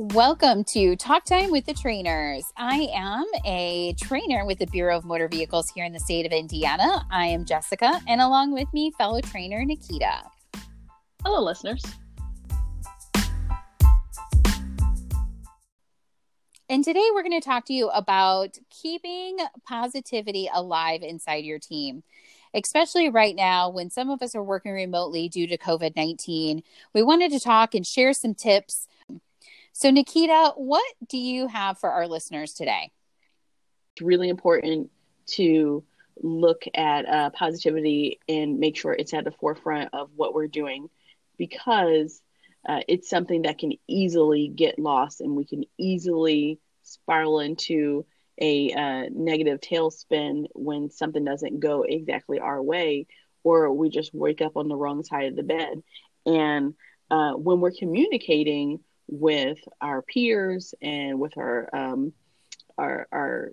Welcome to Talk Time with the Trainers. I am a trainer with the Bureau of Motor Vehicles here in the state of Indiana. I am Jessica, and along with me, fellow trainer Nikita. Hello, listeners. And today we're going to talk to you about keeping positivity alive inside your team especially right now when some of us are working remotely due to COVID 19. We wanted to talk and share some tips so, Nikita, what do you have for our listeners today? It's really important to look at uh, positivity and make sure it's at the forefront of what we're doing because uh, it's something that can easily get lost and we can easily spiral into a uh, negative tailspin when something doesn't go exactly our way or we just wake up on the wrong side of the bed. And uh, when we're communicating, with our peers and with our um, our our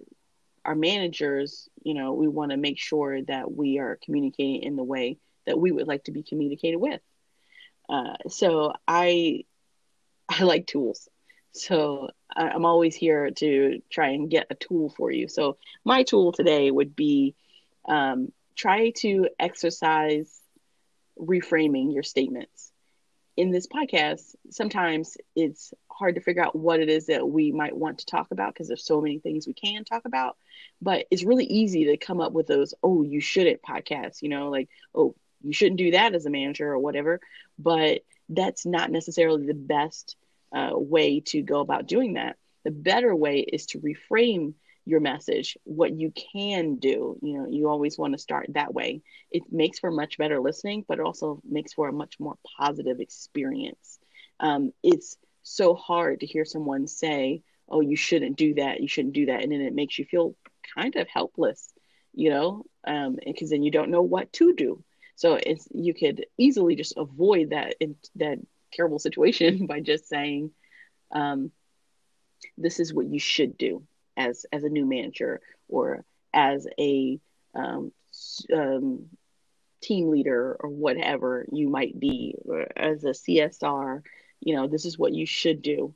our managers, you know, we want to make sure that we are communicating in the way that we would like to be communicated with. Uh, so I I like tools. So I'm always here to try and get a tool for you. So my tool today would be um, try to exercise reframing your statements in this podcast, sometimes it's hard to figure out what it is that we might want to talk about because there's so many things we can talk about. But it's really easy to come up with those, oh, you shouldn't podcasts, you know, like, oh, you shouldn't do that as a manager or whatever. But that's not necessarily the best uh, way to go about doing that. The better way is to reframe your message, what you can do. You know, you always want to start that way. It makes for much better listening, but it also makes for a much more positive experience. Um, it's so hard to hear someone say, "Oh, you shouldn't do that. You shouldn't do that," and then it makes you feel kind of helpless, you know, because um, then you don't know what to do. So it's you could easily just avoid that that terrible situation by just saying, um, "This is what you should do." As as a new manager or as a um, um, team leader or whatever you might be as a csr you know this is what you should do.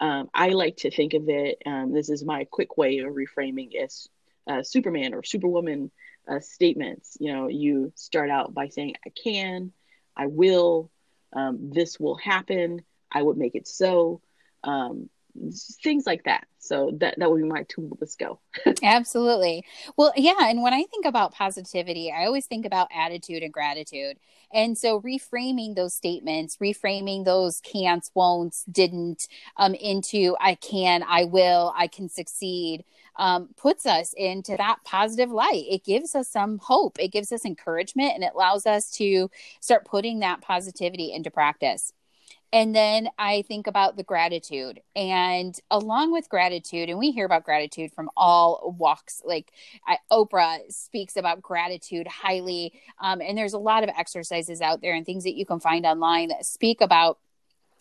Um, i like to think of it um, this is my quick way of reframing as uh, superman or superwoman uh, statements. You know you start out by saying i can i will um, this will happen i would make it so um, things like that. So that that would be my tool. Let's go. Absolutely. Well, yeah. And when I think about positivity, I always think about attitude and gratitude. And so reframing those statements, reframing those can'ts, won'ts, didn't um, into I can, I will, I can succeed. Um, puts us into that positive light. It gives us some hope. It gives us encouragement and it allows us to start putting that positivity into practice. And then I think about the gratitude. And along with gratitude, and we hear about gratitude from all walks, like I, Oprah speaks about gratitude highly. Um, and there's a lot of exercises out there and things that you can find online that speak about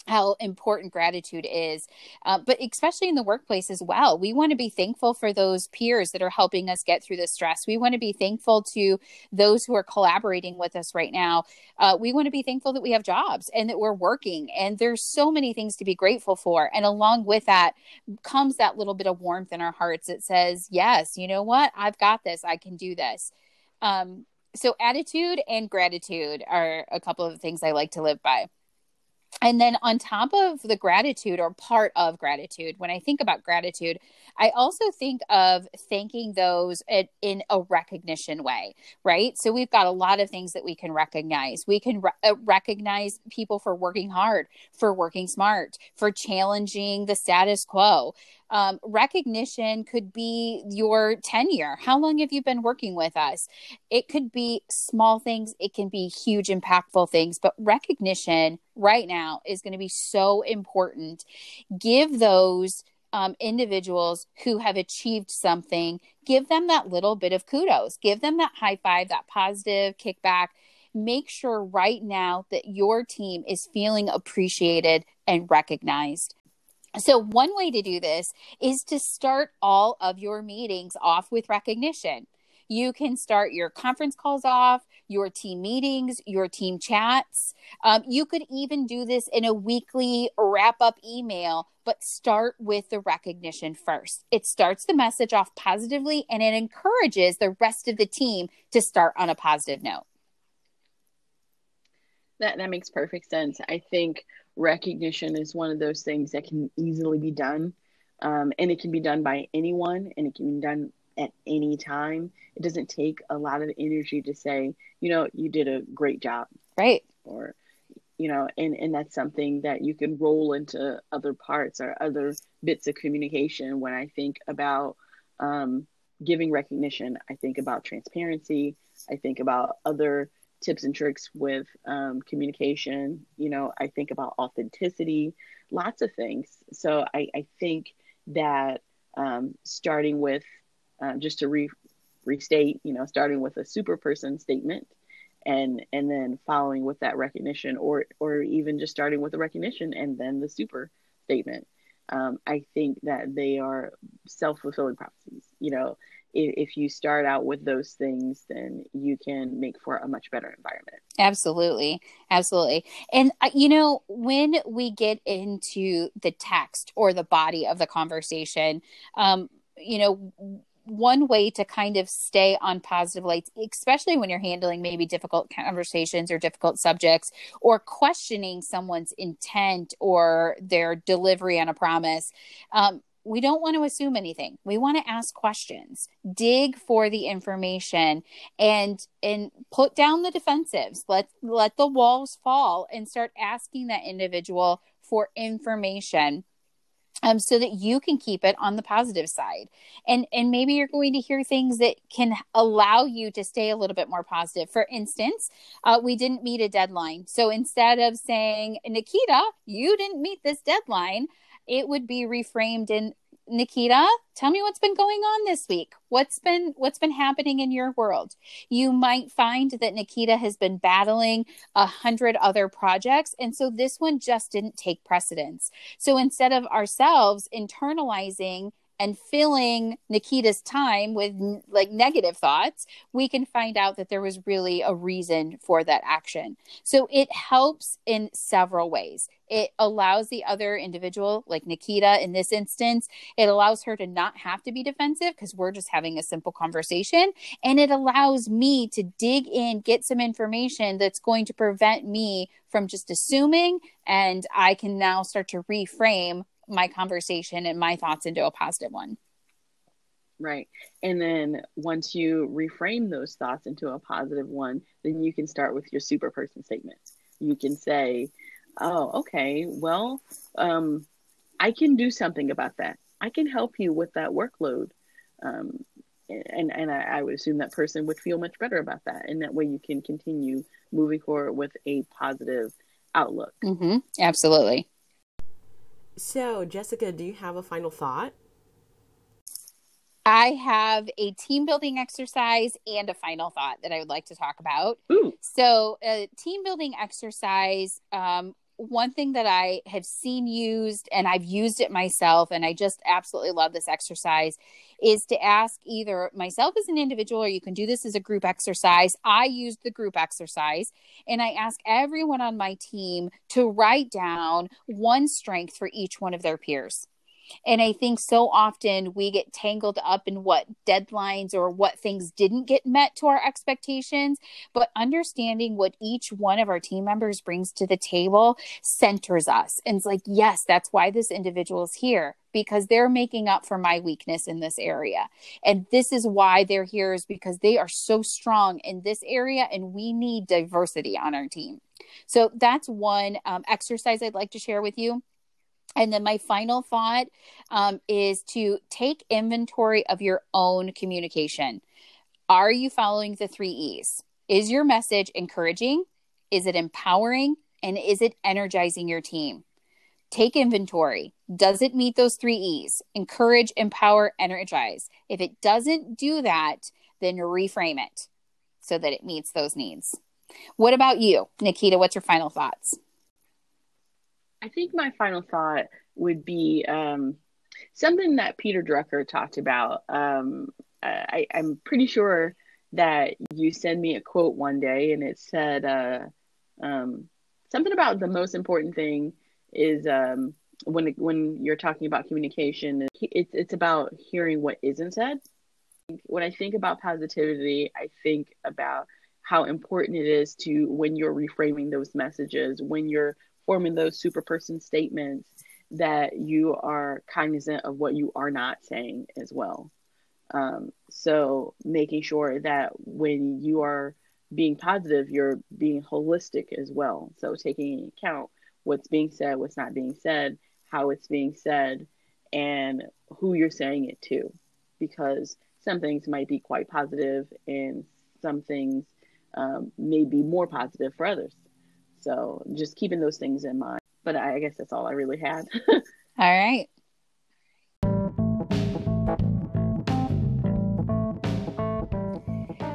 how important gratitude is, uh, but especially in the workplace as well. We want to be thankful for those peers that are helping us get through the stress. We want to be thankful to those who are collaborating with us right now. Uh, we want to be thankful that we have jobs and that we're working. And there's so many things to be grateful for. And along with that comes that little bit of warmth in our hearts that says, yes, you know what? I've got this. I can do this. Um, so, attitude and gratitude are a couple of things I like to live by and then on top of the gratitude or part of gratitude when i think about gratitude i also think of thanking those in a recognition way right so we've got a lot of things that we can recognize we can re- uh, recognize people for working hard for working smart for challenging the status quo um, recognition could be your tenure. How long have you been working with us? It could be small things, it can be huge, impactful things, but recognition right now is going to be so important. Give those um, individuals who have achieved something, give them that little bit of kudos, give them that high five, that positive kickback. Make sure right now that your team is feeling appreciated and recognized. So, one way to do this is to start all of your meetings off with recognition. You can start your conference calls off, your team meetings, your team chats. Um, you could even do this in a weekly wrap up email, but start with the recognition first. It starts the message off positively and it encourages the rest of the team to start on a positive note. That that makes perfect sense. I think recognition is one of those things that can easily be done, um, and it can be done by anyone, and it can be done at any time. It doesn't take a lot of energy to say, you know, you did a great job, right? Or, you know, and and that's something that you can roll into other parts or other bits of communication. When I think about um, giving recognition, I think about transparency. I think about other tips and tricks with um, communication. You know, I think about authenticity, lots of things. So I, I think that um, starting with uh, just to re- restate, you know, starting with a super person statement and and then following with that recognition or or even just starting with the recognition and then the super statement. Um, I think that they are self fulfilling prophecies. You know, if, if you start out with those things, then you can make for a much better environment. Absolutely. Absolutely. And, uh, you know, when we get into the text or the body of the conversation, um, you know, one way to kind of stay on positive lights, especially when you're handling maybe difficult conversations or difficult subjects or questioning someone's intent or their delivery on a promise, um, we don't want to assume anything. We want to ask questions dig for the information and and put down the defensives. Let let the walls fall and start asking that individual for information um, so that you can keep it on the positive side. And and maybe you're going to hear things that can allow you to stay a little bit more positive. For instance uh, we didn't meet a deadline. So instead of saying nikita you didn't meet this deadline it would be reframed in Nikita, tell me what's been going on this week. What's been what's been happening in your world? You might find that Nikita has been battling a hundred other projects, and so this one just didn't take precedence. So instead of ourselves internalizing and filling Nikita's time with like negative thoughts, we can find out that there was really a reason for that action. So it helps in several ways. It allows the other individual, like Nikita in this instance, it allows her to not have to be defensive because we're just having a simple conversation. And it allows me to dig in, get some information that's going to prevent me from just assuming. And I can now start to reframe my conversation and my thoughts into a positive one. Right. And then once you reframe those thoughts into a positive one, then you can start with your super person statement. You can say, oh, okay, well, um, I can do something about that. I can help you with that workload. Um, and and I, I, would assume that person would feel much better about that. And that way you can continue moving forward with a positive outlook. Mm-hmm. Absolutely. So, Jessica, do you have a final thought? I have a team building exercise and a final thought that I would like to talk about. Ooh. So, a team building exercise um, one thing that I have seen used and I've used it myself, and I just absolutely love this exercise, is to ask either myself as an individual or you can do this as a group exercise. I used the group exercise and I ask everyone on my team to write down one strength for each one of their peers. And I think so often we get tangled up in what deadlines or what things didn't get met to our expectations. But understanding what each one of our team members brings to the table centers us. And it's like, yes, that's why this individual is here because they're making up for my weakness in this area. And this is why they're here is because they are so strong in this area and we need diversity on our team. So that's one um, exercise I'd like to share with you. And then my final thought um, is to take inventory of your own communication. Are you following the three E's? Is your message encouraging? Is it empowering? And is it energizing your team? Take inventory. Does it meet those three E's? Encourage, empower, energize. If it doesn't do that, then reframe it so that it meets those needs. What about you, Nikita? What's your final thoughts? I think my final thought would be um, something that Peter Drucker talked about um, I, I'm pretty sure that you sent me a quote one day and it said uh, um, something about the most important thing is um, when when you're talking about communication, it's it's about hearing what isn't said. When I think about positivity, I think about how important it is to when you're reframing those messages, when you're forming those super person statements, that you are cognizant of what you are not saying as well. Um, so making sure that when you are being positive, you're being holistic as well. So taking into account what's being said, what's not being said, how it's being said, and who you're saying it to. Because some things might be quite positive and some things um, may be more positive for others. So just keeping those things in mind. But I, guess that's all I really had. all right.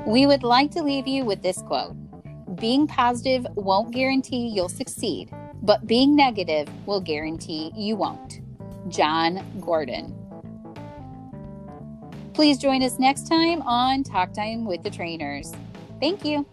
We would like to leave you with this quote Being positive won't guarantee you'll succeed, but being negative will guarantee you won't. Jon Gordon. Please join us next time on Talk Time with the Trainers. Thank you.